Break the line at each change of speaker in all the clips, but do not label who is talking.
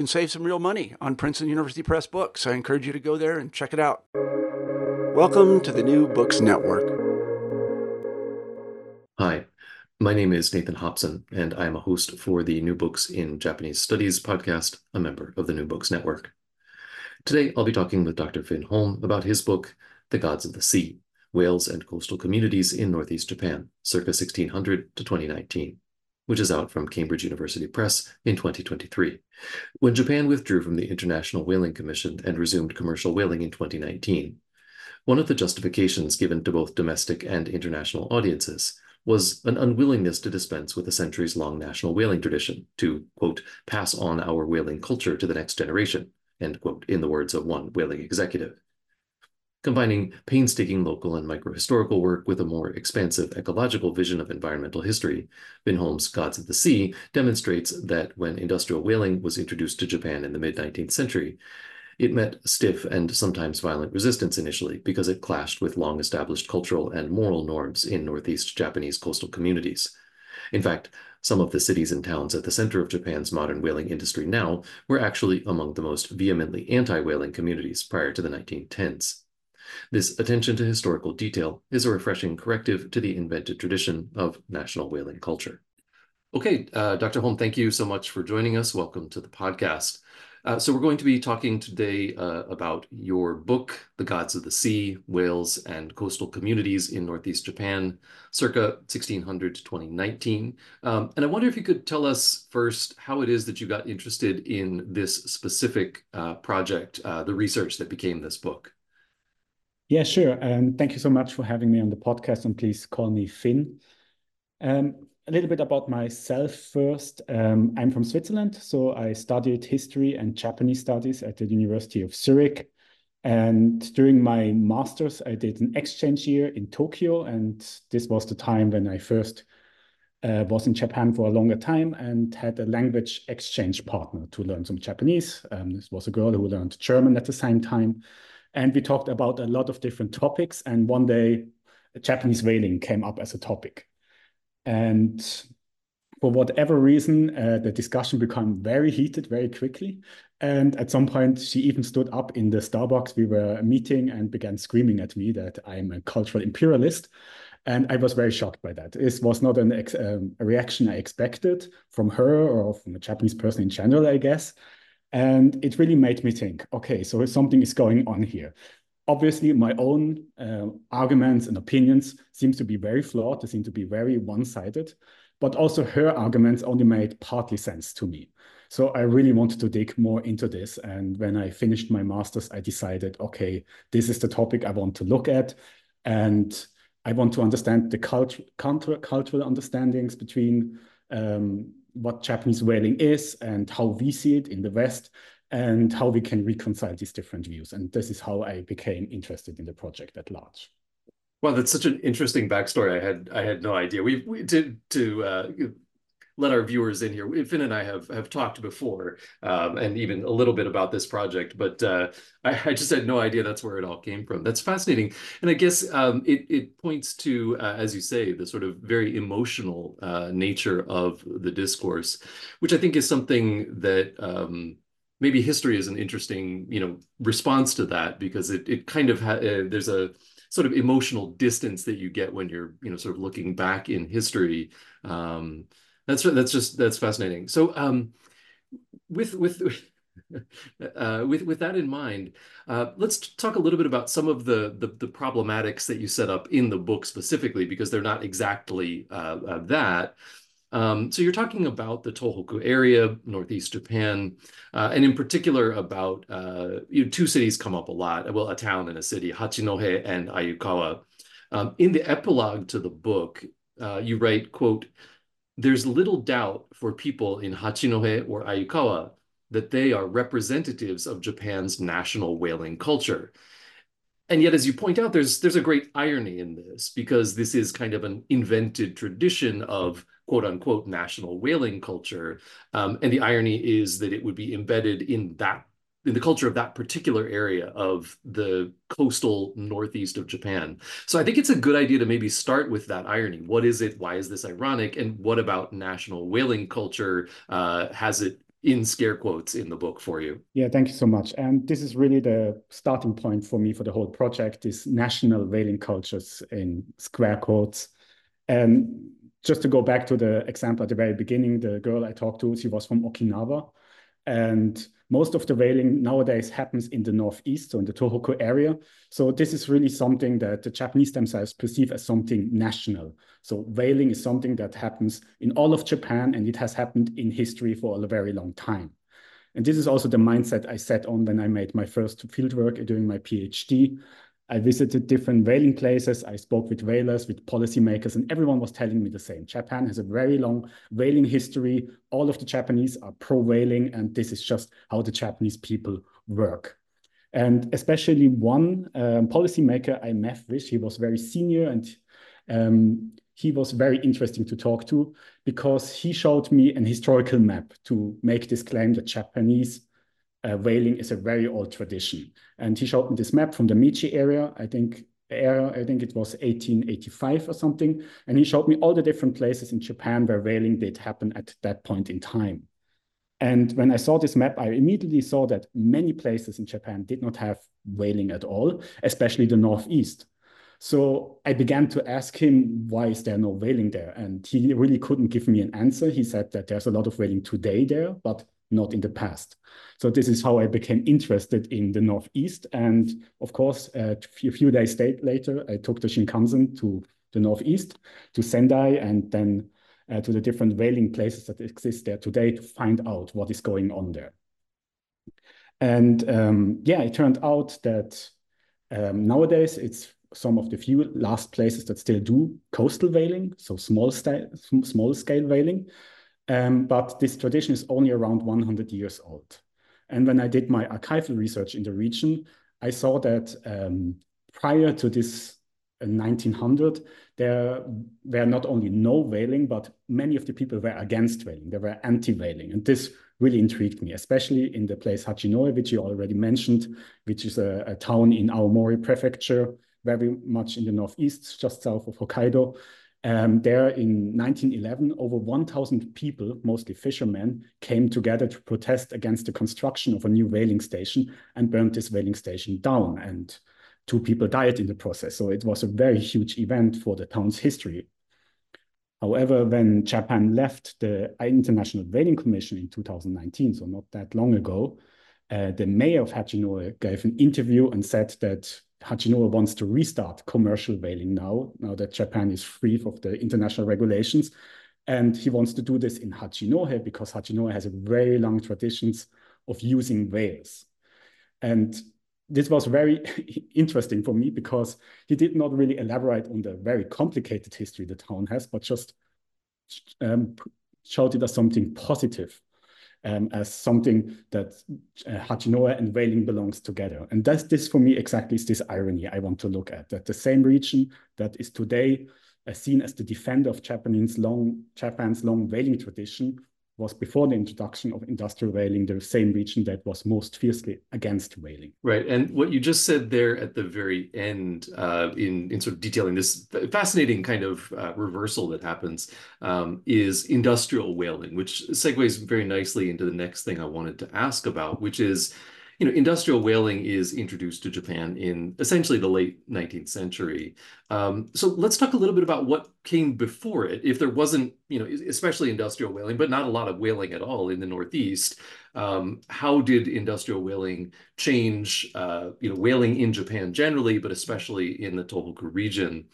can save some real money on Princeton University Press books. I encourage you to go there and check it out. Welcome to the New Books Network.
Hi, my name is Nathan Hopson, and I am a host for the New Books in Japanese Studies podcast, a member of the New Books Network. Today, I'll be talking with Dr. Fynn Holm about his book, The Gods of the Sea Whales and Coastal Communities in Northeast Japan, circa 1600 to 2019, which is out from Cambridge University Press in 2023, when Japan withdrew from the International Whaling Commission and resumed commercial whaling in 2019. One of the justifications given to both domestic and international audiences was an unwillingness to dispense with a centuries long national whaling tradition, to, quote, pass on our whaling culture to the next generation, end quote, in the words of one whaling executive. Combining painstaking local and microhistorical work with a more expansive ecological vision of environmental history, Fynn Holm's Gods of the Sea demonstrates that when industrial whaling was introduced to Japan in the mid 19th century, it met stiff and sometimes violent resistance initially because it clashed with long established cultural and moral norms in Northeast Japanese coastal communities. In fact, some of the cities and towns at the center of Japan's modern whaling industry now were actually among the most vehemently anti whaling communities prior to the 1910s. This attention to historical detail is a refreshing corrective to the invented tradition of national whaling culture. Okay, uh, Dr. Holm, thank you so much for joining us. Welcome to the podcast. Uh, so we're going to be talking today uh, about your book, The Gods of the Sea, Whales and Coastal Communities in Northeast Japan, circa 1600 to 2019. Um, and I wonder if you could tell us first how it is that you got interested in this specific uh, project, uh, the research that became this book.
Yeah, sure. Um, thank you so much for having me on the podcast, and please call me Fynn. Um, a little bit about myself first. Um, I'm from Switzerland, so I studied history and Japanese studies at the University of Zurich. And during my master's, I did an exchange year in Tokyo, and this was the time when I first uh, was in Japan for a longer time and had a language exchange partner to learn some Japanese. Um, this was a girl who learned German at the same time. And we talked about a lot of different topics. And one day, Japanese whaling came up as a topic. And for whatever reason, uh, the discussion became very heated very quickly. And at some point, she even stood up in the Starbucks we were meeting and began screaming at me that I'm a cultural imperialist. And I was very shocked by that. This was not an um, a reaction I expected from her or from a Japanese person in general, I guess. And it really made me think, okay, so something is going on here obviously my own uh, arguments and opinions seems to be very flawed. They seem to be very one-sided, but also her arguments only made partly sense to me. So I really wanted to dig more into this. And when I finished my master's, I decided, okay, this is the topic I want to look at. And I want to understand the culture, counter cultural understandings between um, what Japanese whaling is and how we see it in the West and how we can reconcile these different views. And this is how I became interested in the project at large.
Well, that's such an interesting backstory. I had I had no idea. We, we to to uh, let our viewers in here. Fynn and I have have talked before, um, and even a little bit about this project, but uh, I, I, just had no idea that's where it all came from. That's fascinating, and I guess um, it it points to, uh, as you say, the sort of very emotional uh, nature of the discourse, which I think is something that. Um, maybe history is an interesting, you know, response to that because it it kind of uh, there's a sort of emotional distance that you get when you're you know sort of looking back in history um, that's that's just that's fascinating. So um, with with uh, with with that in mind, uh, let's talk a little bit about some of the, the, the problematics that you set up in the book specifically, because they're not exactly uh, uh that. Um, so you're talking about the Tohoku area, northeast Japan, uh, and in particular about uh, you know, two cities come up a lot. Well, a town and a city, Hachinohe and Ayukawa. Um, in the epilogue to the book, you write, "quote." There's little doubt for people in Hachinohe or Ayukawa that they are representatives of Japan's national whaling culture. And yet, as you point out, there's there's a great irony in this because this is kind of an invented tradition of quote unquote national whaling culture. Um, and the irony is that it would be embedded in that in the culture of that particular area of the coastal northeast of Japan. So I think it's a good idea to maybe start with that irony. What is it? Why is this ironic? And what about national whaling culture uh, has it in scare quotes in the book for you?
Yeah, thank you so much. And this is really the starting point for me for the whole project is national whaling cultures in square quotes. And just to go back to the example at the very beginning, the girl I talked to, she was from Okinawa. And most of the whaling nowadays happens in the northeast, so in the Tohoku area. So this is really something that the Japanese themselves perceive as something national. So whaling is something that happens in all of Japan, and it has happened in history for a very long time. And this is also the mindset I set on when I made my first fieldwork uh, during my PhD. I visited different whaling places. I spoke with whalers, with policymakers, and everyone was telling me the same. Japan has a very long whaling history. All of the Japanese are pro whaling, and this is just how the Japanese people work. And especially one um, policymaker I met with, he was very senior and um, he was very interesting to talk to because he showed me an historical map to make this claim that Japanese uh, whaling is a very old tradition. And he showed me this map from the Meiji area, I think era, I think it was 1885 or something. And he showed me all the different places in Japan where whaling did happen at that point in time. And when I saw this map, I immediately saw that many places in Japan did not have whaling at all, especially the Northeast. So I began to ask him, why is there no whaling there? And he really couldn't give me an answer. He said that there's a lot of whaling today there, but not in the past. So this is how I became interested in the Northeast. And of course, a few days later, I took the Shinkansen to the Northeast, to Sendai, and then uh, to the different whaling places that exist there today to find out what is going on there. And um, yeah, it turned out that um, nowadays it's some of the few last places that still do coastal whaling, so small, small scale whaling. Um, but this tradition is only around 100 years old. And when I did my archival research in the region, I saw that um, prior to this 1900, uh, there were not only no whaling, but many of the people were against whaling. They were anti-whaling. And this really intrigued me, especially in the place Hachinohe, which you already mentioned, which is a, a town in Aomori Prefecture, very much in the northeast, just south of Hokkaido. Um, there in 1911, over 1,000 people, mostly fishermen, came together to protest against the construction of a new whaling station and burned this whaling station down. And two people died in the process. So it was a very huge event for the town's history. However, when Japan left the International Whaling Commission in 2019, so not that long ago, uh, the mayor of Hachinohe gave an interview and said that Hachinohe wants to restart commercial whaling now, now that Japan is free of the international regulations. And he wants to do this in Hachinohe because Hachinohe has a very long traditions of using whales. And this was very interesting for me because he did not really elaborate on the very complicated history the town has, but just um, showed it as something positive um, as something that uh, Hachinohe and whaling belongs together. And that's this for me exactly is this irony I want to look at, that the same region that is today uh, seen as the defender of Japanese long, Japan's long whaling tradition, was before the introduction of industrial whaling the same region that was most fiercely against whaling.
Right, and what you just said there at the very end, uh, in in sort of detailing this fascinating kind of uh, reversal that happens, um, is industrial whaling, which segues very nicely into the next thing I wanted to ask about, which is you know, industrial whaling is introduced to Japan in essentially the late 19th century. Um, so let's talk a little bit about what came before it. If there wasn't, you know, especially industrial whaling, but not a lot of whaling at all in the Northeast, um, how did industrial whaling change, uh, you know, whaling in Japan generally, but especially in the Tohoku region?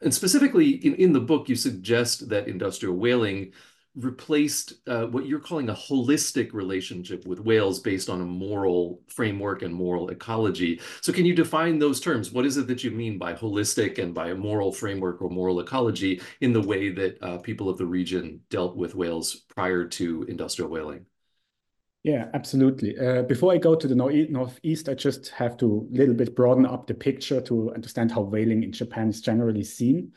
And specifically in, in the book, you suggest that industrial whaling replaced uh, what you're calling a holistic relationship with whales based on a moral framework and moral ecology. So, can you define those terms? What is it that you mean by holistic and by a moral framework or moral ecology in the way that uh, people of the region dealt with whales prior to industrial whaling?
Yeah, absolutely. Uh, before I go to the northeast, I just have to a little bit broaden up the picture to understand how whaling in Japan is generally seen.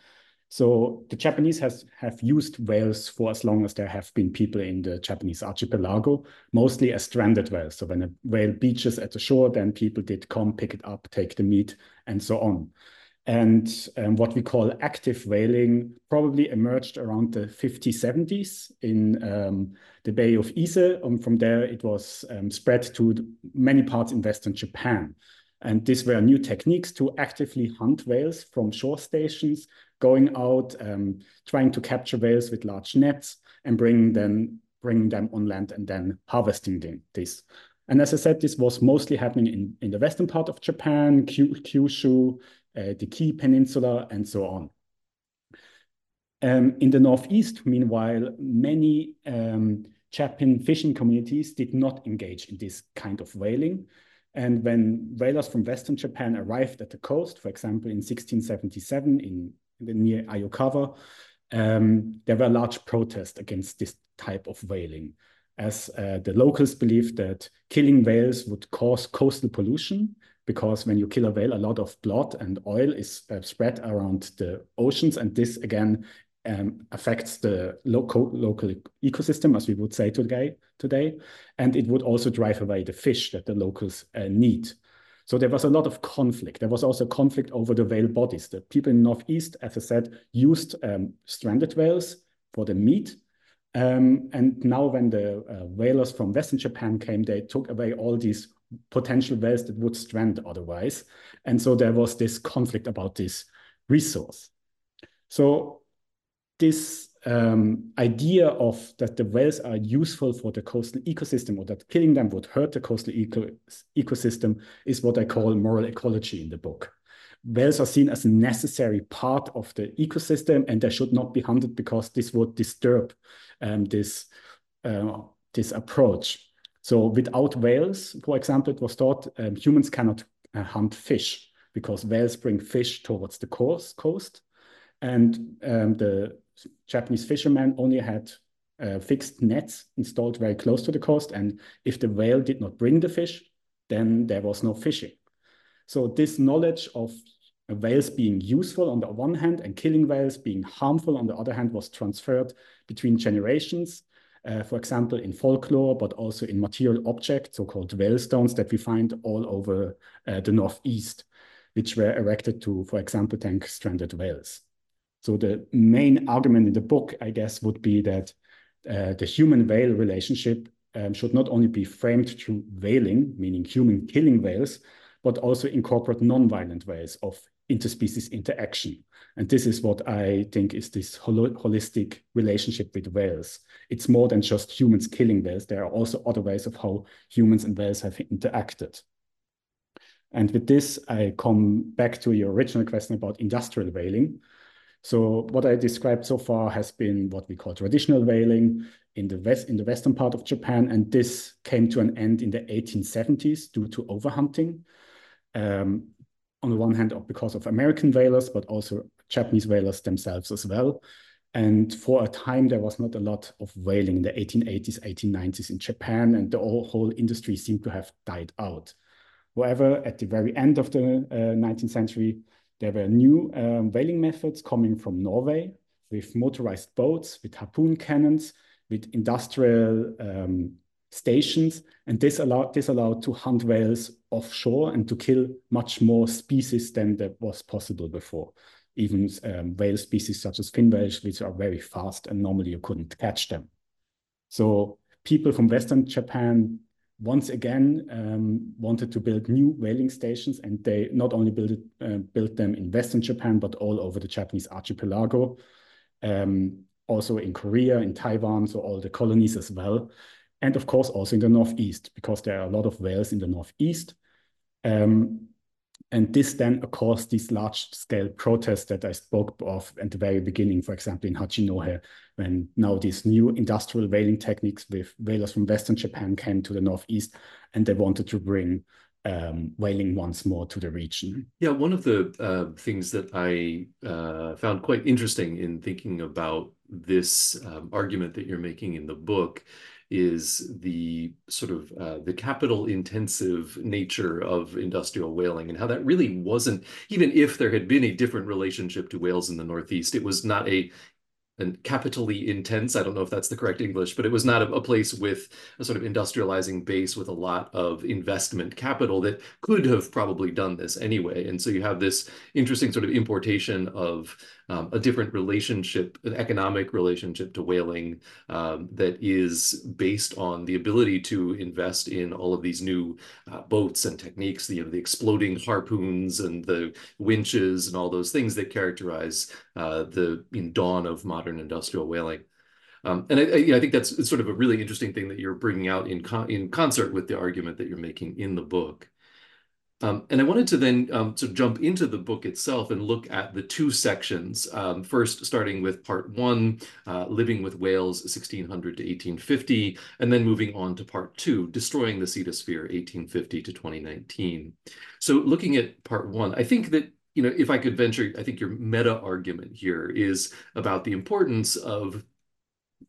So the Japanese has have used whales for as long as there have been people in the Japanese archipelago, mostly as stranded whales. So when a whale beaches at the shore, then people did come pick it up, take the meat, and so on. And um, what we call active whaling probably emerged around the 50s, 70s in um, the Bay of Ise. And from there, it was um, spread to many parts in Western Japan. And these were new techniques to actively hunt whales from shore stations going out, um, trying to capture whales with large nets and bringing them, bringing them on land and then harvesting them, this. And as I said, this was mostly happening in, in the western part of Japan, Kyushu, uh, the Kii Peninsula, and so on. Um, in the northeast, meanwhile, many um, Japan fishing communities did not engage in this kind of whaling. And when whalers from Western Japan arrived at the coast, for example, in 1677 in near Ayukawa, um, there were large protests against this type of whaling, as uh, the locals believed that killing whales would cause coastal pollution, because when you kill a whale, a lot of blood and oil is uh, spread around the oceans, and this again um, affects the local local ecosystem, as we would say today. Today, and it would also drive away the fish that the locals uh, need. So there was a lot of conflict. There was also conflict over the whale bodies. The people in Northeast, as I said, used um, stranded whales for the meat. Um, and now when the uh, whalers from Western Japan came, they took away all these potential whales that would strand otherwise. And so there was this conflict about this resource. So this um, idea of that the whales are useful for the coastal ecosystem or that killing them would hurt the coastal eco ecosystem is what I call moral ecology in the book. Whales are seen as a necessary part of the ecosystem and they should not be hunted because this would disturb um, this, uh, this approach. So without whales, for example, it was thought um, humans cannot uh, hunt fish because whales bring fish towards the coast, and um, the Japanese fishermen only had uh, fixed nets installed very close to the coast. And if the whale did not bring the fish, then there was no fishing. So this knowledge of whales being useful on the one hand and killing whales being harmful on the other hand was transferred between generations. Uh, for example, in folklore, but also in material objects, so-called whale stones that we find all over uh, the Northeast, which were erected to, for example, tank stranded whales. So the main argument in the book, I guess, would be that uh, the human-whale relationship um, should not only be framed through whaling, meaning human killing whales, but also incorporate non-violent ways of interspecies interaction. And this is what I think is this hol holistic relationship with whales. It's more than just humans killing whales. There are also other ways of how humans and whales have interacted. And with this, I come back to your original question about industrial whaling. So what I described so far has been what we call traditional whaling in the west in the western part of Japan, and this came to an end in the 1870s due to overhunting. Um, on the one hand, because of American whalers, but also Japanese whalers themselves as well. And for a time, there was not a lot of whaling in the 1880s, 1890s in Japan, and the whole industry seemed to have died out. However, at the very end of the uh, 19th century, there were new um, whaling methods coming from Norway with motorized boats, with harpoon cannons, with industrial um, stations, and this allowed this allowed to hunt whales offshore and to kill much more species than that was possible before. Even um, whale species such as fin whales, which are very fast, and normally you couldn't catch them. So people from Western Japan once again um, wanted to build new whaling stations, and they not only built, uh, built them in Western Japan, but all over the Japanese archipelago, um, also in Korea, in Taiwan, so all the colonies as well. And of course, also in the Northeast, because there are a lot of whales in the Northeast. Um, and this then caused these large-scale protests that I spoke of at the very beginning, for example, in Hachinohe, when now these new industrial whaling techniques with whalers from Western Japan came to the Northeast, and they wanted to bring um, whaling once more to the region.
Yeah, one of the uh, things that I uh, found quite interesting in thinking about this um, argument that you're making in the book is the sort of uh, the capital intensive nature of industrial whaling and how that really wasn't even if there had been a different relationship to whales in the northeast it was not a and capitally intense. I don't know if that's the correct English, but it was not a, a, place with a sort of industrializing base with a lot of investment capital that could have probably done this anyway. And so you have this interesting sort of importation of um, a different relationship, an economic relationship to whaling um, that is based on the ability to invest in all of these new uh, boats and techniques, the, the exploding harpoons and the winches and all those things that characterize uh, the dawn of modern industrial whaling. Um, and I, I, I, think that's sort of a really interesting thing that you're bringing out in, con in concert with the argument that you're making in the book. Um, and I wanted to then um, to jump into the book itself and look at the two sections. Um, first, starting with part one, uh, Living with Whales, 1600 to 1850, and then moving on to part two, Destroying the Cetosphere, 1850 to 2019. So looking at part one, I think that you know, if I could venture, I think your meta argument here is about the importance of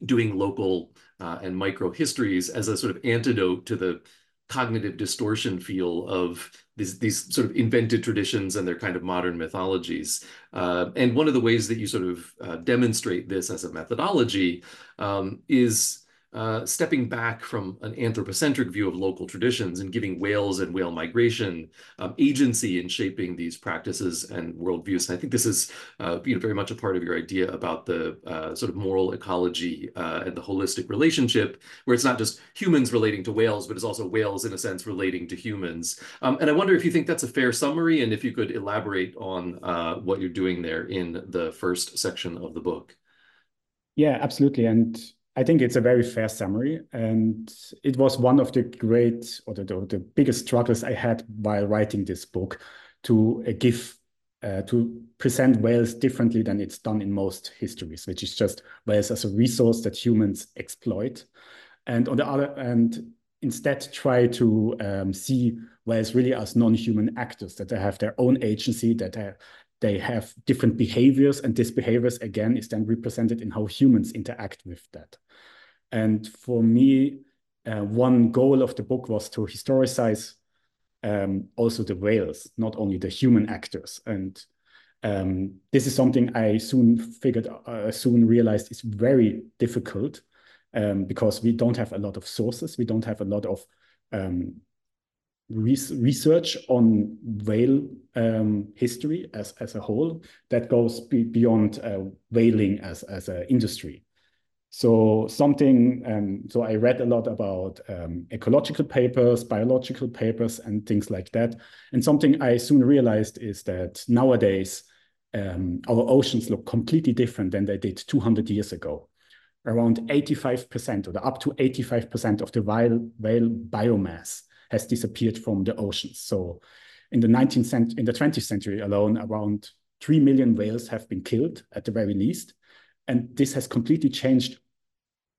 doing local uh, and micro histories as a sort of antidote to the cognitive distortion feel of these these sort of invented traditions and their kind of modern mythologies. Uh, and one of the ways that you sort of uh, demonstrate this as a methodology um, is uh, stepping back from an anthropocentric view of local traditions and giving whales and whale migration um, agency in shaping these practices and worldviews. And I think this is uh, you know, very much a part of your idea about the uh, sort of moral ecology uh, and the holistic relationship, where it's not just humans relating to whales, but it's also whales in a sense relating to humans. Um, and I wonder if you think that's a fair summary and if you could elaborate on uh, what you're doing there in the first section of the book.
Yeah, absolutely. And I think it's a very fair summary. And it was one of the great or the, the, biggest struggles I had while writing this book to uh, give, uh, to present whales differently than it's done in most histories, which is just whales as a resource that humans exploit. And on the other hand, instead try to um, see whales really as non-human actors, that they have their own agency, that they they have different behaviors, and this behaviors again is then represented in how humans interact with that. And for me, uh, one goal of the book was to historicize um, also the whales, not only the human actors. And um, this is something I soon figured, uh, soon realized is very difficult um, because we don't have a lot of sources. We don't have a lot of um, research on whale um, history as, as a whole that goes be beyond uh, whaling as, as an industry. So something, um, so I read a lot about um, ecological papers, biological papers, and things like that. And something I soon realized is that nowadays um, our oceans look completely different than they did 200 years ago. Around 85% or up to 85% of the whale, whale biomass has disappeared from the oceans. So in the 19th century, in the 20th century alone, around 3 million whales have been killed at the very least. And this has completely changed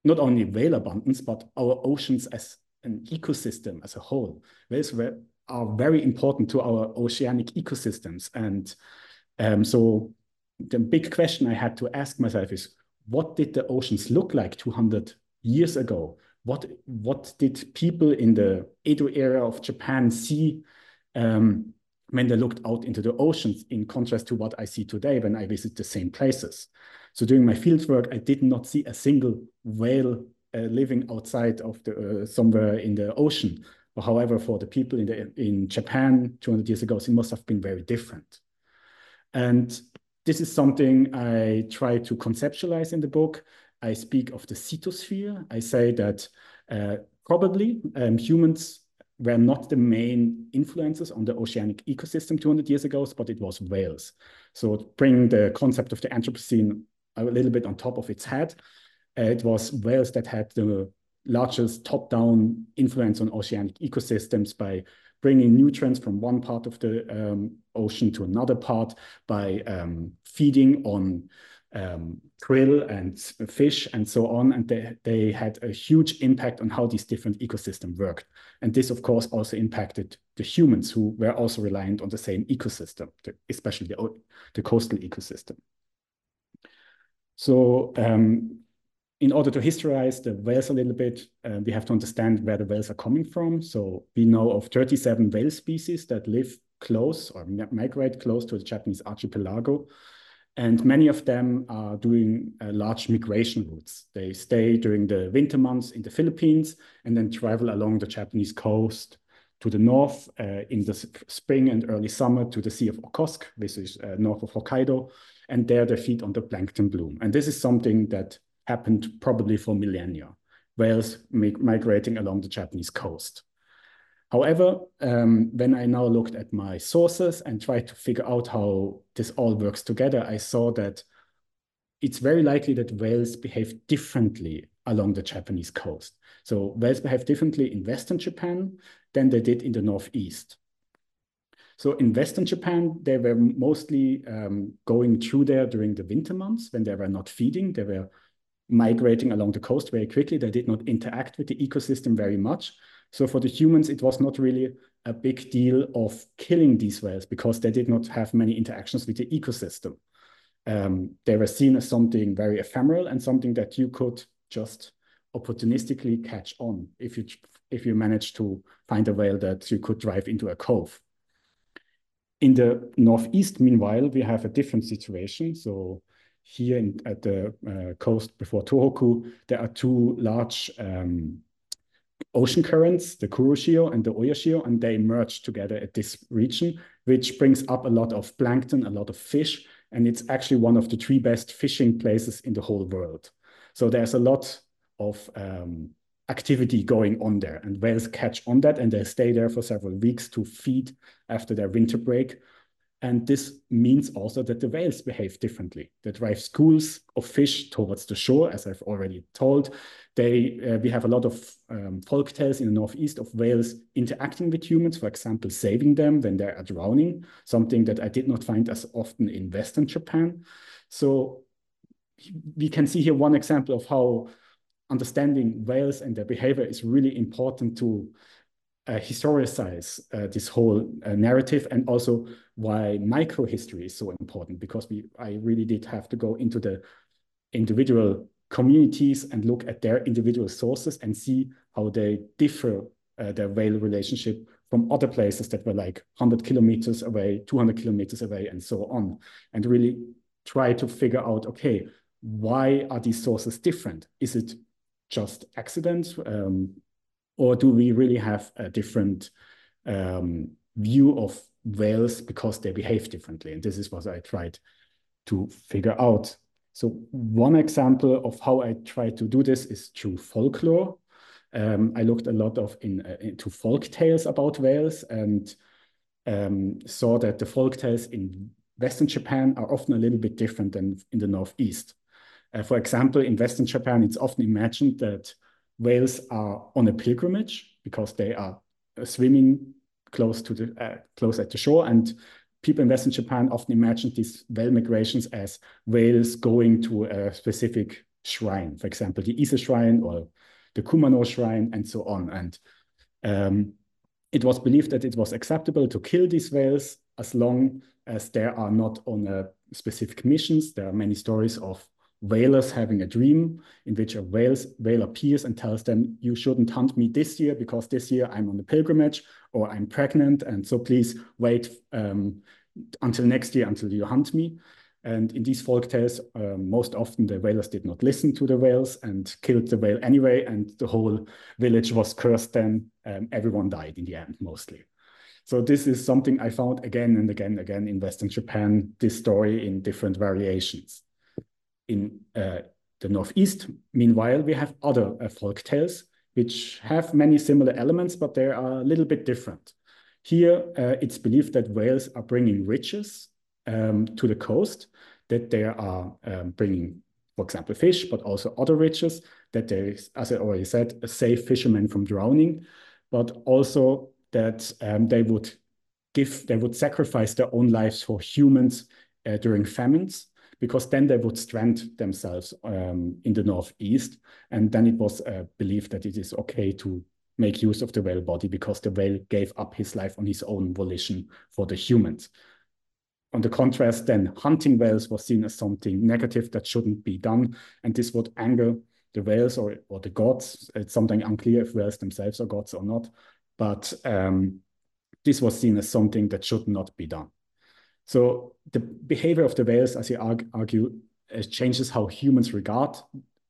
not only whale abundance, but our oceans as an ecosystem as a whole. Whales are very important to our oceanic ecosystems. And um, so the big question I had to ask myself is, what did the oceans look like 200 years ago? What what did people in the Edo era of Japan see um, when they looked out into the oceans in contrast to what I see today when I visit the same places. So during my fieldwork, I did not see a single whale uh, living outside of the uh, somewhere in the ocean. However, for the people in the in Japan 200 years ago, it must have been very different. And this is something I try to conceptualize in the book. I speak of the cetosphere. I say that uh, probably um, humans were not the main influences on the oceanic ecosystem 200 years ago, but it was whales. So bring the concept of the Anthropocene a little bit on top of its head, uh, it was whales that had the largest top-down influence on oceanic ecosystems by bringing nutrients from one part of the um, ocean to another part by um, feeding on um, krill and fish and so on. And they, they had a huge impact on how these different ecosystems worked. And this, of course, also impacted the humans who were also reliant on the same ecosystem, especially the, the coastal ecosystem. So um, in order to historize the whales a little bit, uh, we have to understand where the whales are coming from. So we know of 37 whale species that live close or migrate close to the Japanese archipelago. And many of them are doing uh, large migration routes. They stay during the winter months in the Philippines and then travel along the Japanese coast to the north uh, in the spring and early summer to the Sea of Okhotsk, which is uh, north of Hokkaido. And there they feed on the plankton bloom. And this is something that happened probably for millennia, whales migrating along the Japanese coast. However, um, when I now looked at my sources and tried to figure out how this all works together, I saw that it's very likely that whales behave differently along the Japanese coast. So whales behave differently in Western Japan than they did in the Northeast. So in Western Japan, they were mostly um, going through there during the winter months when they were not feeding. They were migrating along the coast very quickly. They did not interact with the ecosystem very much. So for the humans, it was not really a big deal of killing these whales because they did not have many interactions with the ecosystem. Um, they were seen as something very ephemeral and something that you could just opportunistically catch on if you if you manage to find a whale that you could drive into a cove. In the northeast, meanwhile, we have a different situation. So here in, at the uh, coast before Tohoku, there are two large um, ocean currents, the Kuroshio and the Oyashio, and they merge together at this region, which brings up a lot of plankton, a lot of fish, and it's actually one of the three best fishing places in the whole world. So there's a lot of um, activity going on there, and whales catch on that, and they stay there for several weeks to feed after their winter break. And this means also that the whales behave differently. They drive schools of fish towards the shore, as I've already told. They, uh, we have a lot of um, folk tales in the northeast of whales interacting with humans, for example, saving them when they are drowning, something that I did not find as often in Western Japan. So we can see here one example of how understanding whales and their behavior is really important to historicize uh, this whole uh, narrative and also why microhistory is so important because we I really did have to go into the individual communities and look at their individual sources and see how they differ uh, their whale relationship from other places that were like 100 kilometers away, 200 kilometers away, and so on, and really try to figure out, okay, why are these sources different? Is it just accident? Um, or do we really have a different um, view of whales because they behave differently? And this is what I tried to figure out. So one example of how I try to do this is through folklore. Um, I looked a lot of in, uh, into folk tales about whales and um, saw that the folk tales in Western Japan are often a little bit different than in the Northeast. Uh, for example, in Western Japan, it's often imagined that whales are on a pilgrimage because they are uh, swimming close to the uh, close at the shore. And people in western japan often imagine these whale migrations as whales going to a specific shrine for example the ise shrine or the kumano shrine and so on. And um, it was believed that it was acceptable to kill these whales as long as they are not on a specific missions. There are many stories of whalers having a dream in which a whale, whale appears and tells them, you shouldn't hunt me this year because this year I'm on a pilgrimage or I'm pregnant. And so please wait um, until next year until you hunt me. And in these folk tales, um, most often the whalers did not listen to the whales and killed the whale anyway. And the whole village was cursed then. Um, everyone died in the end, mostly. So this is something I found again and again, again in Western Japan, this story in different variations. In uh, the Northeast, meanwhile, we have other uh, folk tales which have many similar elements, but they are a little bit different. Here, uh, it's believed that whales are bringing riches um, to the coast, that they are um, bringing, for example, fish, but also other riches, that there is, as I already said, a safe fisherman from drowning, but also that um, they would give, they would sacrifice their own lives for humans uh, during famines, because then they would strand themselves um, in the northeast. And then it was uh, believed that it is okay to make use of the whale body because the whale gave up his life on his own volition for the humans. On the contrast, then hunting whales was seen as something negative that shouldn't be done, and this would anger the whales or, or the gods. It's something unclear if whales themselves are gods or not, but um, this was seen as something that should not be done. So the behavior of the whales, as you argue, uh, changes how humans regard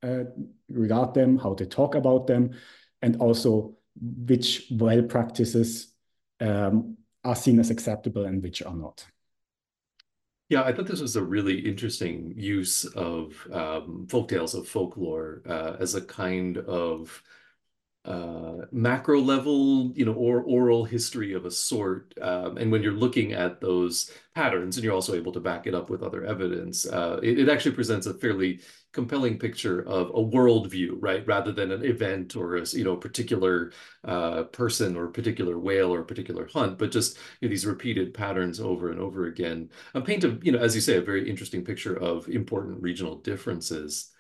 uh, regard them, how they talk about them, and also which whale practices um, are seen as acceptable and which are not.
Yeah, I thought this was a really interesting use of um, folk tales of folklore uh, as a kind of uh, macro level, you know, or oral history of a sort. Um, and when you're looking at those patterns, and you're also able to back it up with other evidence, uh, it, it, actually presents a fairly compelling picture of a worldview, right, rather than an event or a you know particular uh, person or particular whale or a particular hunt, but just you know, these repeated patterns over and over again. A paint a you know, as you say, a very interesting picture of important regional differences.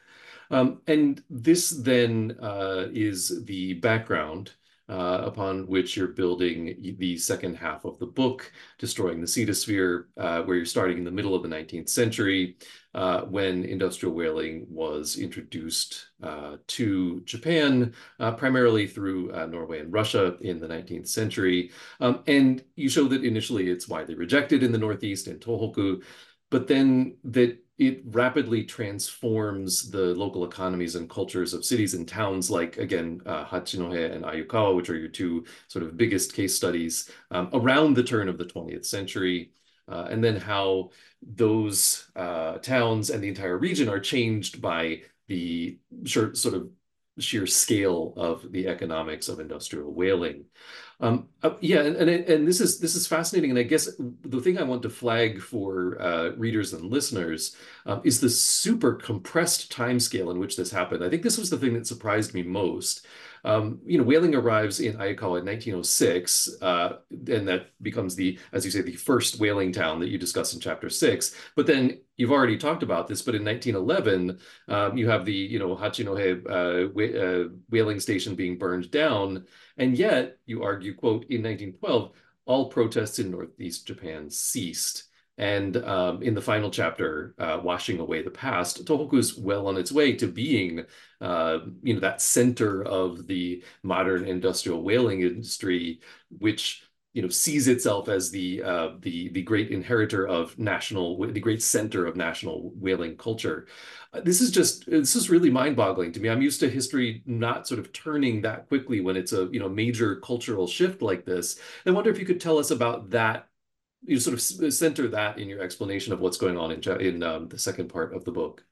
Um, and this then uh, is the background uh, upon which you're building the second half of the book, Destroying the Cetosphere, uh, where you're starting in the middle of the 19th century uh, when industrial whaling was introduced uh, to Japan, uh, primarily through uh, Norway and Russia in the 19th century. Um, and you show that initially it's widely rejected in the Northeast and Tohoku, but then that it rapidly transforms the local economies and cultures of cities and towns like, again, uh, Hachinohe and Ayukawa, which are your two sort of biggest case studies um, around the turn of the 20th century. Uh, and then how those uh, towns and the entire region are changed by the sort of sheer scale of the economics of industrial whaling. Um, uh, yeah, and, and and this is this is fascinating, and I guess the thing I want to flag for uh, readers and listeners um, is the super compressed time scale in which this happened. I think this was the thing that surprised me most. Um, you know, whaling arrives in Ayukawa in 1906, uh, and that becomes the, as you say, the first whaling town that you discuss in chapter six. But then you've already talked about this, but in 1911, um, you have the, you know, Hachinohe uh, uh, whaling station being burned down. And yet, you argue, quote, in 1912, all protests in Northeast Japan ceased. And um, in the final chapter, uh, Washing Away the Past, Tohoku is well on its way to being, uh, you know, that center of the modern industrial whaling industry, which you know sees itself as the uh, the the great inheritor of national the great center of national whaling culture. Uh, this is just this is really mind-boggling to me. I'm used to history not sort of turning that quickly when it's a you know major cultural shift like this. I wonder if you could tell us about that you sort of center that in your explanation of what's going on in in um, the second part of the book.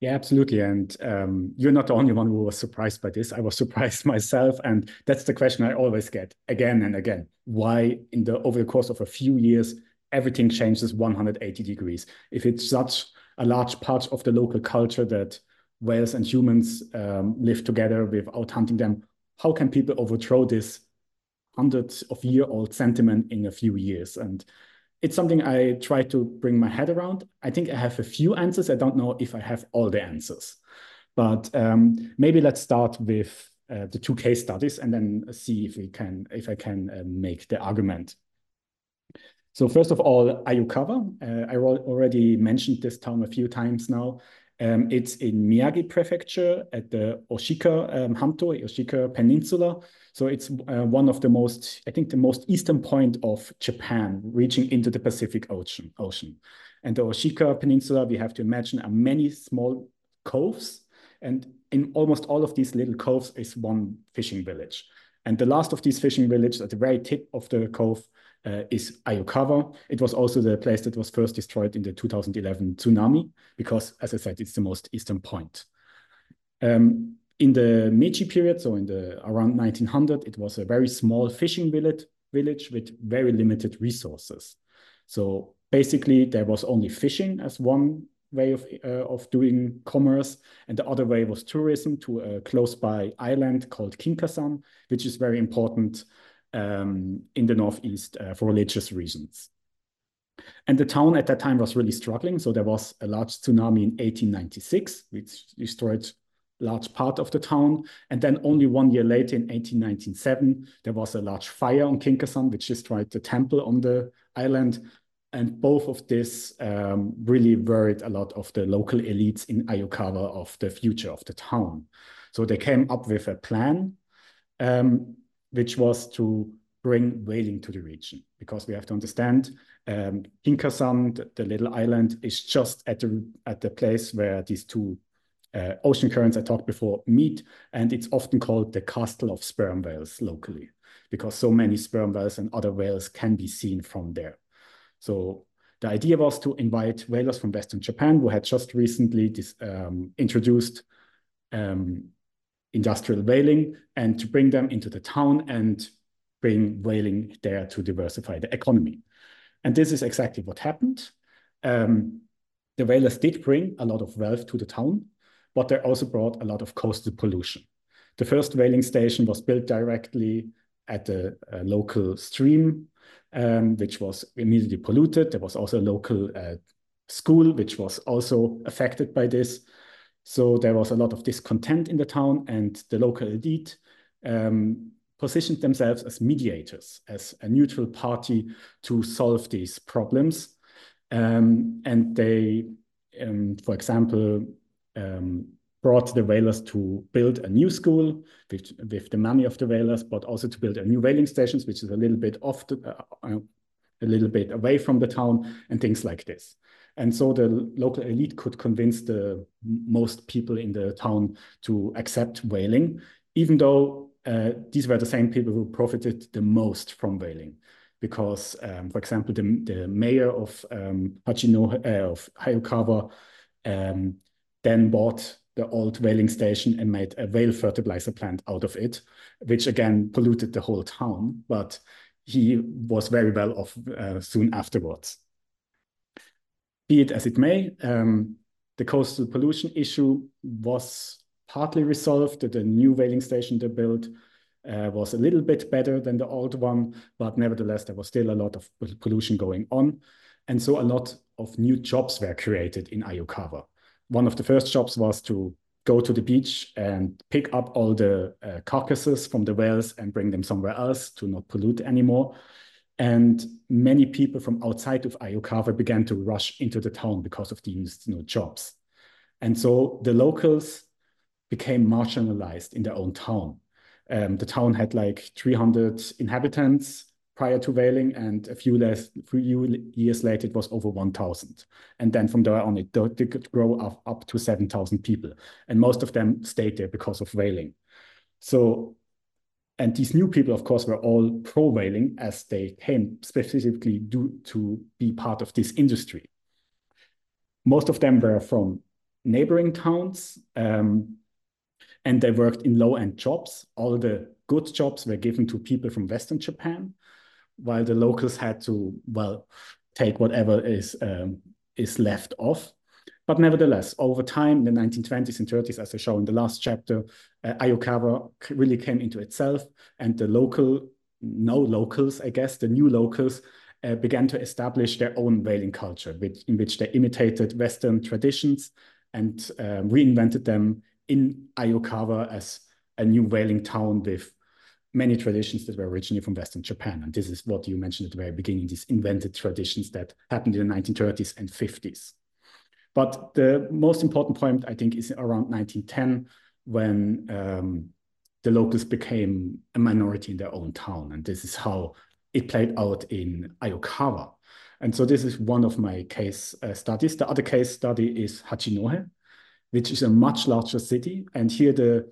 Yeah, absolutely. And um, you're not the only one who was surprised by this. I was surprised myself, and that's the question I always get again and again: Why, in the over the course of a few years, everything changes 180 degrees? If it's such a large part of the local culture that whales and humans um, live together without hunting them, how can people overthrow this hundreds of year old sentiment in a few years. And it's something I try to bring my head around. I think I have a few answers. I don't know if I have all the answers, but um, maybe let's start with uh, the two case studies and then see if we can, if I can uh, make the argument. So first of all, Ayukawa. Uh, I already mentioned this town a few times now. Um, it's in Miyagi Prefecture at the Oshika um, Hanto, Oshika Peninsula. So it's uh, one of the most, I think, the most eastern point of Japan, reaching into the Pacific Ocean. Ocean. And the Oshika Peninsula, we have to imagine, are many small coves. And in almost all of these little coves is one fishing village. And the last of these fishing villages at the very tip of the cove uh, is Ayukawa. It was also the place that was first destroyed in the 2011 tsunami, because, as I said, it's the most eastern point. Um, in the Meiji period, so in the around 1900, it was a very small fishing village, village with very limited resources. So basically, there was only fishing as one way of, uh, of doing commerce, and the other way was tourism to a close by island called Kinkasan, which is very important um, in the northeast uh, for religious reasons. And the town at that time was really struggling. So there was a large tsunami in 1896, which destroyed large part of the town. And then only one year later, in 1897, there was a large fire on Kinkasan, which destroyed the temple on the island. And both of this um, really worried a lot of the local elites in Ayukawa of the future of the town. So they came up with a plan um, which was to bring whaling to the region because we have to understand um, the, little island, is just at the at the place where these two uh, ocean currents I talked before meet, and it's often called the castle of sperm whales locally because so many sperm whales and other whales can be seen from there. So the idea was to invite whalers from Western Japan who had just recently this, um, introduced um, industrial whaling and to bring them into the town and bring whaling there to diversify the economy. And this is exactly what happened. Um, the whalers did bring a lot of wealth to the town, but they also brought a lot of coastal pollution. The first whaling station was built directly at a, a local stream, um, which was immediately polluted. There was also a local uh, school, which was also affected by this. So there was a lot of discontent in the town, and the local elite um, positioned themselves as mediators, as a neutral party to solve these problems. Um, and they, um, for example, um, brought the whalers to build a new school with, with the money of the whalers, but also to build a new whaling stations, which is a little bit off the, uh, uh a little bit away from the town, and things like this. And so the local elite could convince the most people in the town to accept whaling, even though uh, these were the same people who profited the most from whaling. Because, um, for example, the, the mayor of um, Hachino, uh, of Ayukawa um, then bought the old whaling station and made a whale fertilizer plant out of it, which again polluted the whole town. But he was very well off uh, soon afterwards. Be it as it may, um, the coastal pollution issue was partly resolved. The new whaling station they built uh, was a little bit better than the old one, but nevertheless, there was still a lot of pollution going on. And so a lot of new jobs were created in Ayukawa. One of the first jobs was to go to the beach and pick up all the uh, carcasses from the whales and bring them somewhere else to not pollute anymore. And many people from outside of Ayukawa began to rush into the town because of these you know, jobs. And so the locals became marginalized in their own town. Um, the town had like 300 inhabitants prior to whaling, and a few, less, few years later, it was over 1,000. And then from there on, it did grow up, up to 7,000 people. And most of them stayed there because of whaling. So and these new people, of course, were all pro whaling as they came specifically due to be part of this industry. Most of them were from neighboring towns um, and they worked in low end jobs. All the good jobs were given to people from Western Japan, while the locals had to, well, take whatever is, um, is left off. But nevertheless, over time, in the 1920s and 30s, as I show in the last chapter, uh, Ayukawa really came into itself, and the local, no locals, I guess, the new locals uh, began to establish their own whaling culture, which, in which they imitated Western traditions and uh, reinvented them in Ayukawa as a new whaling town with many traditions that were originally from Western Japan. And this is what you mentioned at the very beginning, these invented traditions that happened in the 1930s and 50s. But the most important point, I think, is around 1910 when um, the locals became a minority in their own town. And this is how it played out in Ayukawa. And so this is one of my case uh, studies. The other case study is Hachinohe, which is a much larger city. And here the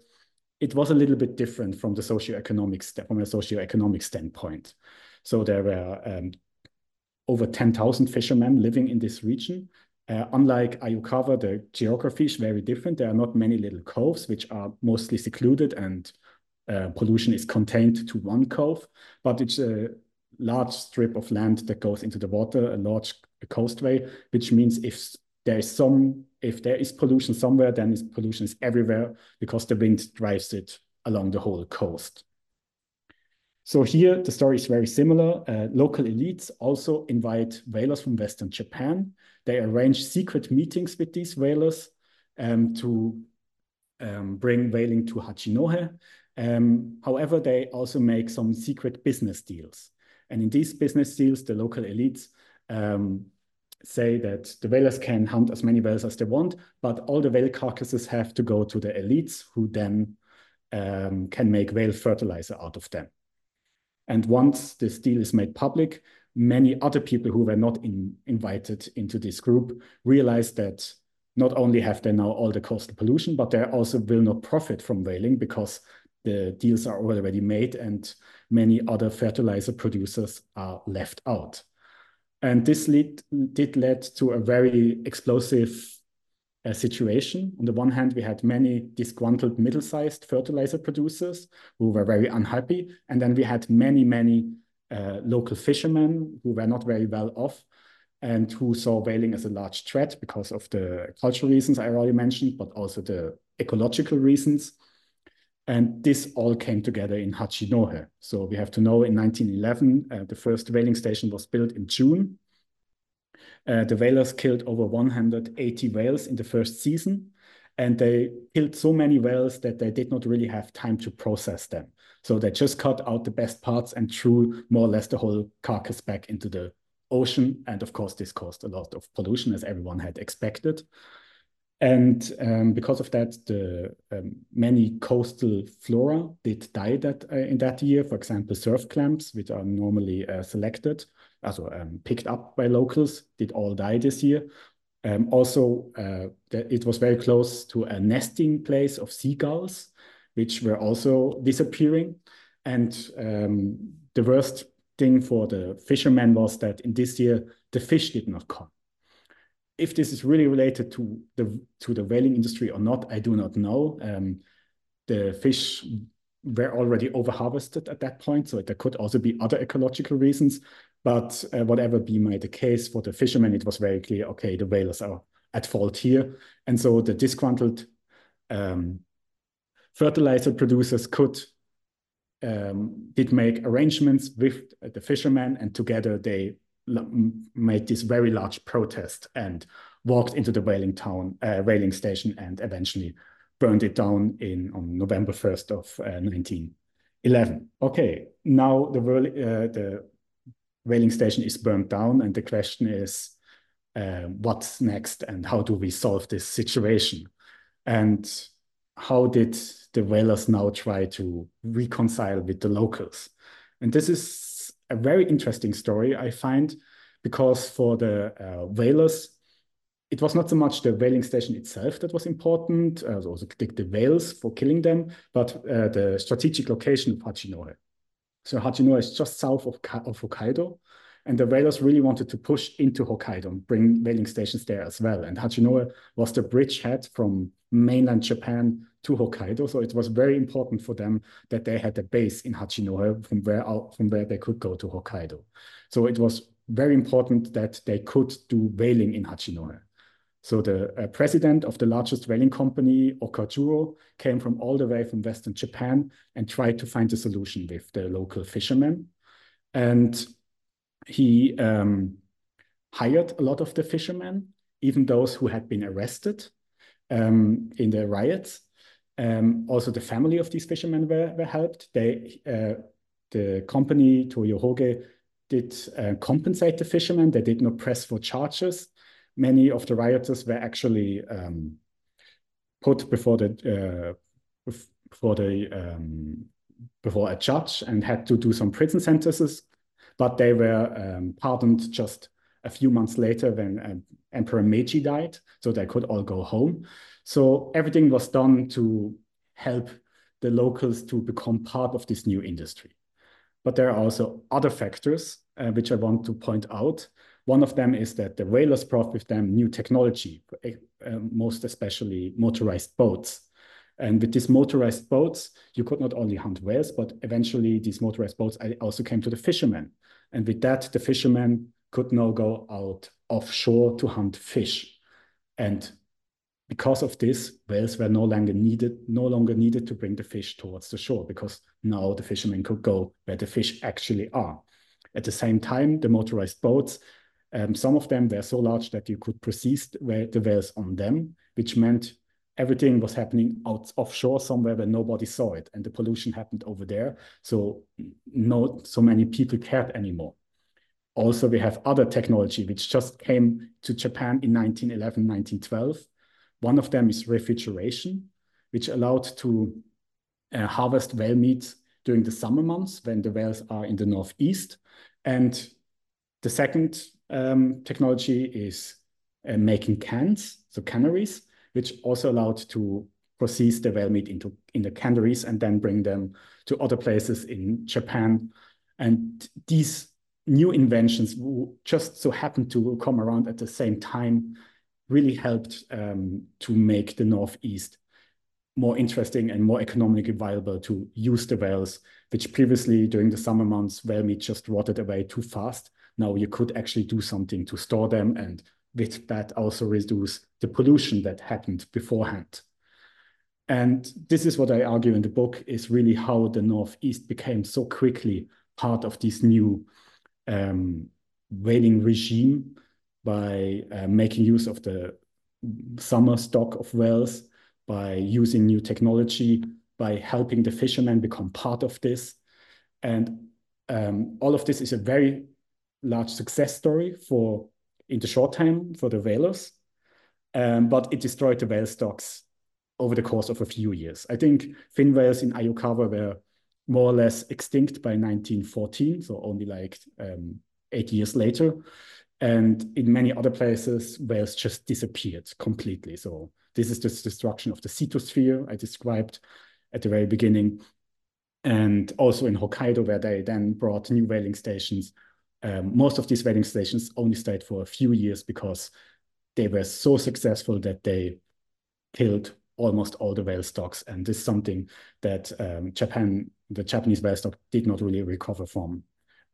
it was a little bit different from the socioeconomic from a socioeconomic standpoint. So there were um, over 10,000 fishermen living in this region. Uh, unlike Ayukawa, the geography is very different. There are not many little coves, which are mostly secluded and uh, pollution is contained to one cove, but it's a large strip of land that goes into the water, a large coastway, which means if there is some, if there is pollution somewhere, then pollution is everywhere because the wind drives it along the whole coast. So here the story is very similar. Uh, local elites also invite whalers from Western Japan. They arrange secret meetings with these whalers um, to um, bring whaling to Hachinohe. Um, however, they also make some secret business deals. And in these business deals, the local elites um, say that the whalers can hunt as many whales as they want, but all the whale carcasses have to go to the elites who then um, can make whale fertilizer out of them. And once this deal is made public, many other people who were not in, invited into this group realize that not only have they now all the coastal pollution, but they also will not profit from whaling because the deals are already made and many other fertilizer producers are left out. And this lead, did lead to a very explosive situation. On the one hand, we had many disgruntled middle-sized fertilizer producers who were very unhappy. And then we had many, many uh, local fishermen who were not very well off and who saw whaling as a large threat because of the cultural reasons I already mentioned, but also the ecological reasons. And this all came together in Hachinohe. So we have to know in 1911, uh, the first whaling station was built in June. Uh, the whalers killed over 180 whales in the first season, and they killed so many whales that they did not really have time to process them. So they just cut out the best parts and threw more or less the whole carcass back into the ocean. And of course, this caused a lot of pollution, as everyone had expected. And um, because of that, the um, many coastal flora did die that uh, in that year. For example, surf clams, which are normally uh, selected, also um, picked up by locals, did all die this year. Um, also, uh, it was very close to a nesting place of seagulls, which were also disappearing. And um, the worst thing for the fishermen was that in this year the fish did not come if this is really related to the to the whaling industry or not, I do not know. Um, the fish were already overharvested at that point, so there could also be other ecological reasons. But uh, whatever be my the case for the fishermen, it was very clear. Okay, the whalers are at fault here, and so the disgruntled um, fertilizer producers could um, did make arrangements with the fishermen, and together they made this very large protest and walked into the whaling town, uh, whaling station, and eventually burned it down in on November 1st of uh, 1911. Okay, now the, uh, the whaling station is burned down, and the question is, uh, what's next, and how do we solve this situation? And how did the whalers now try to reconcile with the locals? And this is a very interesting story, I find, because for the uh, whalers, it was not so much the whaling station itself that was important, uh, also the, the whales for killing them, but uh, the strategic location of Hachinohe. So Hachinohe is just south of, of Hokkaido, and the whalers really wanted to push into Hokkaido and bring whaling stations there as well. And Hachinohe was the bridgehead from mainland Japan to Hokkaido. So it was very important for them that they had a base in Hachinohe from where from where they could go to Hokkaido. So it was very important that they could do whaling in Hachinohe. So the uh, president of the largest whaling company, Okajuro, came from all the way from Western Japan and tried to find a solution with the local fishermen. And he um, hired a lot of the fishermen, even those who had been arrested um, in the riots. Um, also, the family of these fishermen were, were helped. They, uh, the company Toyo Hogei did uh, compensate the fishermen. They did not press for charges, many of the rioters were actually um, put before the uh, before the um, before a judge and had to do some prison sentences, but they were um, pardoned just a few months later when um, Emperor Meiji died, so they could all go home. So everything was done to help the locals to become part of this new industry. But there are also other factors uh, which I want to point out. One of them is that the whalers brought with them new technology, uh, most especially motorized boats. And with these motorized boats, you could not only hunt whales, but eventually these motorized boats also came to the fishermen. And with that, the fishermen could now go out offshore to hunt fish. And because of this, whales were no longer needed, no longer needed to bring the fish towards the shore because now the fishermen could go where the fish actually are. At the same time, the motorized boats, um, some of them were so large that you could process the whales on them, which meant everything was happening out offshore somewhere where nobody saw it, and the pollution happened over there. So no, so many people cared anymore. Also, we have other technology which just came to Japan in 1911, 1912 one of them is refrigeration, which allowed to uh, harvest whale meat during the summer months when the whales are in the northeast. And the second um, technology is uh, making cans, so canneries, which also allowed to process the whale meat into in the canneries and then bring them to other places in Japan. And these new inventions just so happened to come around at the same time really helped um, to make the Northeast more interesting and more economically viable to use the whales, which previously during the summer months, whale meat just rotted away too fast. Now you could actually do something to store them and with that also reduce the pollution that happened beforehand. And this is what I argue in the book is really how the Northeast became so quickly part of this new um, whaling regime by uh, making use of the summer stock of whales, by using new technology, by helping the fishermen become part of this. And um, all of this is a very large success story for in the short time for the whalers, um, but it destroyed the whale stocks over the course of a few years. I think fin whales in Ayukawa were more or less extinct by 1914, so only like um, eight years later. And in many other places, whales just disappeared completely. So this is the destruction of the cetosphere I described at the very beginning. And also in Hokkaido, where they then brought new whaling stations. Um, most of these whaling stations only stayed for a few years because they were so successful that they killed almost all the whale stocks. And this is something that um, Japan, the Japanese whale stock did not really recover from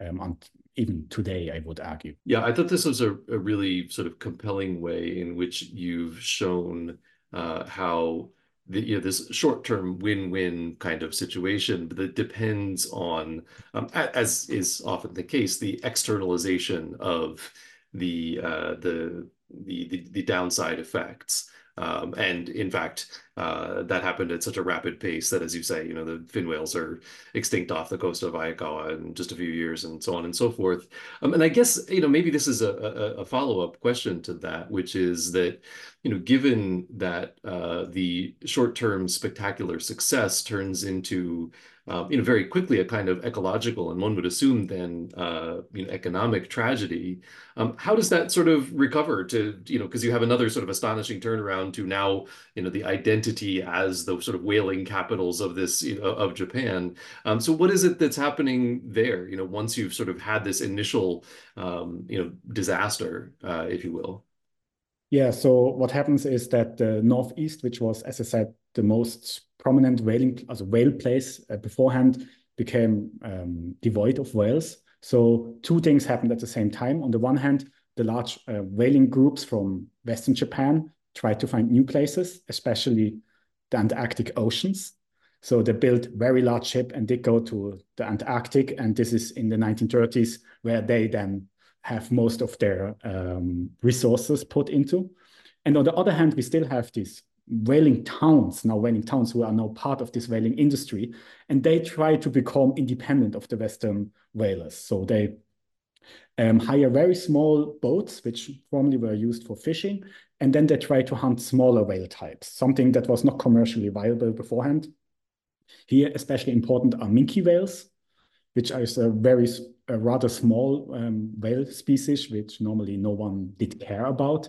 um, even today, I would argue.
Yeah, I thought this was a, a really sort of compelling way in which you've shown uh, how the, you know this short-term win-win kind of situation that depends on, um, as is often the case, the externalization of the uh, the, the the the downside effects. Um, and in fact, uh, that happened at such a rapid pace that, as you say, you know, the fin whales are extinct off the coast of Ayukawa in just a few years and so on and so forth. Um, and I guess, you know, maybe this is a, a, a follow-up question to that, which is that, you know, given that uh, the short-term spectacular success turns into uh, you know, very quickly a kind of ecological and one would assume then, uh, you know, economic tragedy. Um, how does that sort of recover to, you know, because you have another sort of astonishing turnaround to now, you know, the identity as the sort of whaling capitals of this, you know, of Japan. Um, so what is it that's happening there? You know, once you've sort of had this initial, um, you know, disaster, uh, if you will.
Yeah, so what happens is that the Northeast, which was, as I said, the most prominent whaling, as whale place uh, beforehand, became um, devoid of whales. So two things happened at the same time. On the one hand, the large uh, whaling groups from Western Japan tried to find new places, especially the Antarctic oceans. So they built very large ship and they go to the Antarctic, and this is in the 1930s where they then have most of their um, resources put into. And on the other hand, we still have these whaling towns, now whaling towns who are now part of this whaling industry, and they try to become independent of the Western whalers. So they um, hire very small boats, which formerly were used for fishing, and then they try to hunt smaller whale types, something that was not commercially viable beforehand. Here, especially important are minke whales, which is a very a rather small um, whale species, which normally no one did care about.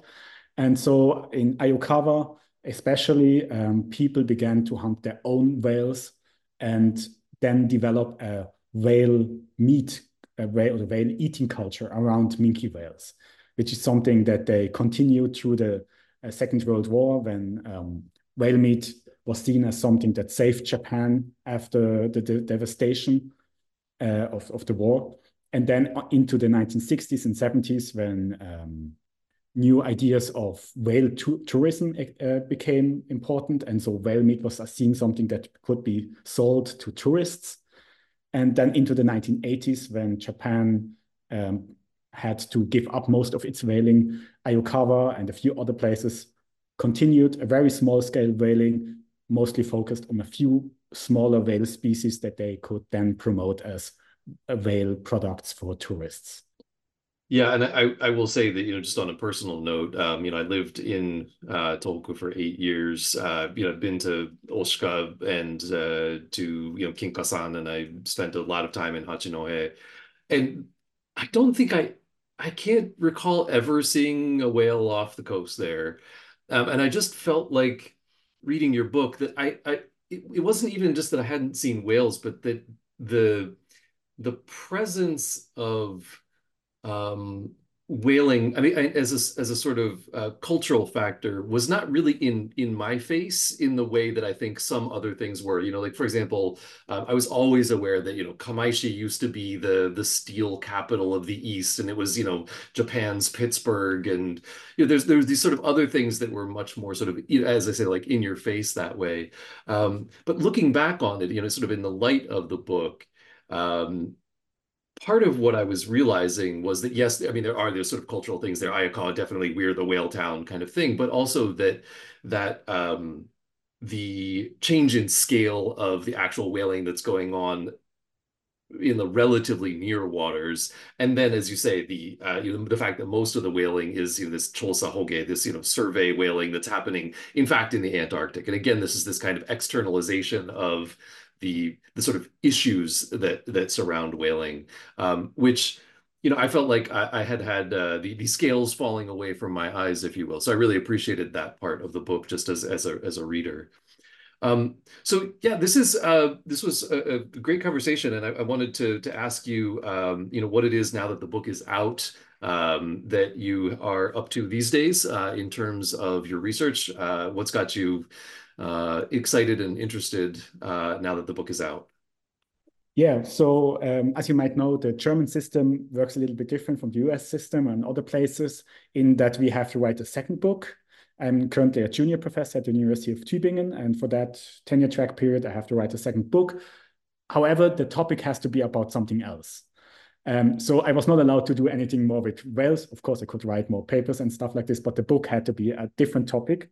And so in Ayukawa, especially, um, people began to hunt their own whales and then develop a whale meat, a whale, a whale eating culture around minke whales, which is something that they continued through the uh, Second World War when um, whale meat was seen as something that saved Japan after the, devastation uh, of, of the war. And then into the 1960s and 70s when um, new ideas of whale tourism uh, became important. And so whale meat was seen something that could be sold to tourists. And then into the 1980s, when Japan um, had to give up most of its whaling, Ayukawa and a few other places continued a very small scale whaling, mostly focused on a few smaller whale species that they could then promote as whale products for tourists.
Yeah, and I, I will say that, you know, just on a personal note, um, you know, I lived in uh, for eight years. Uh, you know, I've been to Oshika and uh, to, you know, Kinkasan, and I spent a lot of time in Hachinohe. And I don't think I, I can't recall ever seeing a whale off the coast there. Um, and I just felt like reading your book that I, I it, it wasn't even just that I hadn't seen whales, but that the the presence of um, whaling i mean as a, as a sort of uh, cultural factor was not really in in my face in the way that i think some other things were you know like for example uh, i was always aware that you know kamaishi used to be the the steel capital of the east and it was you know japan's pittsburgh and you know there's there's these sort of other things that were much more sort of as i say like in your face that way. Um, but looking back on it you know sort of in the light of the book um, part of what I was realizing was that yes, I mean there are these sort of cultural things there. Ayukawa definitely we're the whale town kind of thing, but also that that um, the change in scale of the actual whaling that's going on in the relatively near waters, and then as you say, the uh, you know, the fact that most of the whaling is you know this chosa hogei, this you know survey whaling that's happening, in fact, in the Antarctic, and again, this is this kind of externalization of the the sort of issues that that surround whaling, um, which you know I felt like I, I had had uh, the the scales falling away from my eyes, if you will. So I really appreciated that part of the book, just as as a as a reader. Um, so yeah, this is uh, this was a, a, great conversation, and I, I, wanted to to ask you, um, you know, what it is now that the book is out um, that you are up to these days uh, in terms of your research. Uh, what's got you uh, excited and interested uh, now that the book is out?
Yeah, so um, as you might know, the German system works a little bit different from the US system and other places in that we have to write a second book. I'm currently a junior professor at the University of Tübingen, and for that tenure track period, I have to write a second book. However, the topic has to be about something else. Um, so I was not allowed to do anything more with whales. Of course, I could write more papers and stuff like this, but the book had to be a different topic.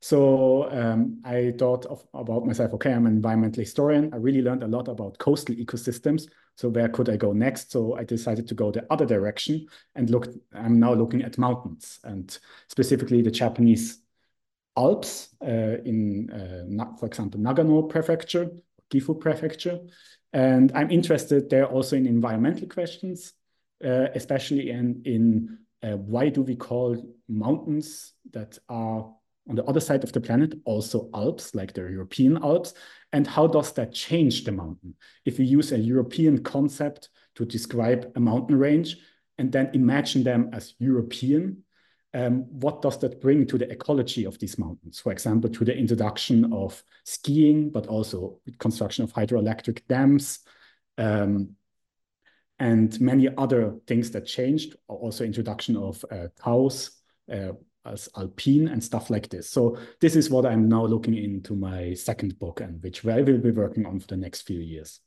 So um, I thought of, about myself, okay, I'm an environmental historian. I really learned a lot about coastal ecosystems. So where could I go next? So I decided to go the other direction and look, I'm now looking at mountains and specifically the Japanese Alps uh, in, uh, for example, Nagano prefecture, Gifu prefecture. And I'm interested there also in environmental questions, uh, especially in, in uh, why do we call mountains that are on the other side of the planet also Alps, like the European Alps? And how does that change the mountain? If you use a European concept to describe a mountain range and then imagine them as European, um, what does that bring to the ecology of these mountains? For example, to the introduction of skiing, but also construction of hydroelectric dams, um, and many other things that changed, also introduction of uh, cows, uh, as alpine and stuff like this. So this is what I'm now looking into my second book and which I will be working on for the next few years.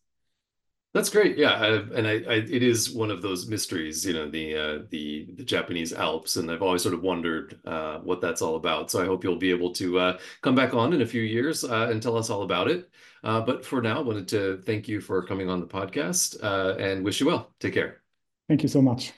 That's great. Yeah, I, and I, I, it is one of those mysteries, you know, the uh, the the Japanese Alps, and I've always sort of wondered uh, what that's all about. So I hope you'll be able to uh, come back on in a few years uh, and tell us all about it. Uh, but for now, I wanted to thank you for coming on the podcast uh, and wish you well. Take care.
Thank you so much.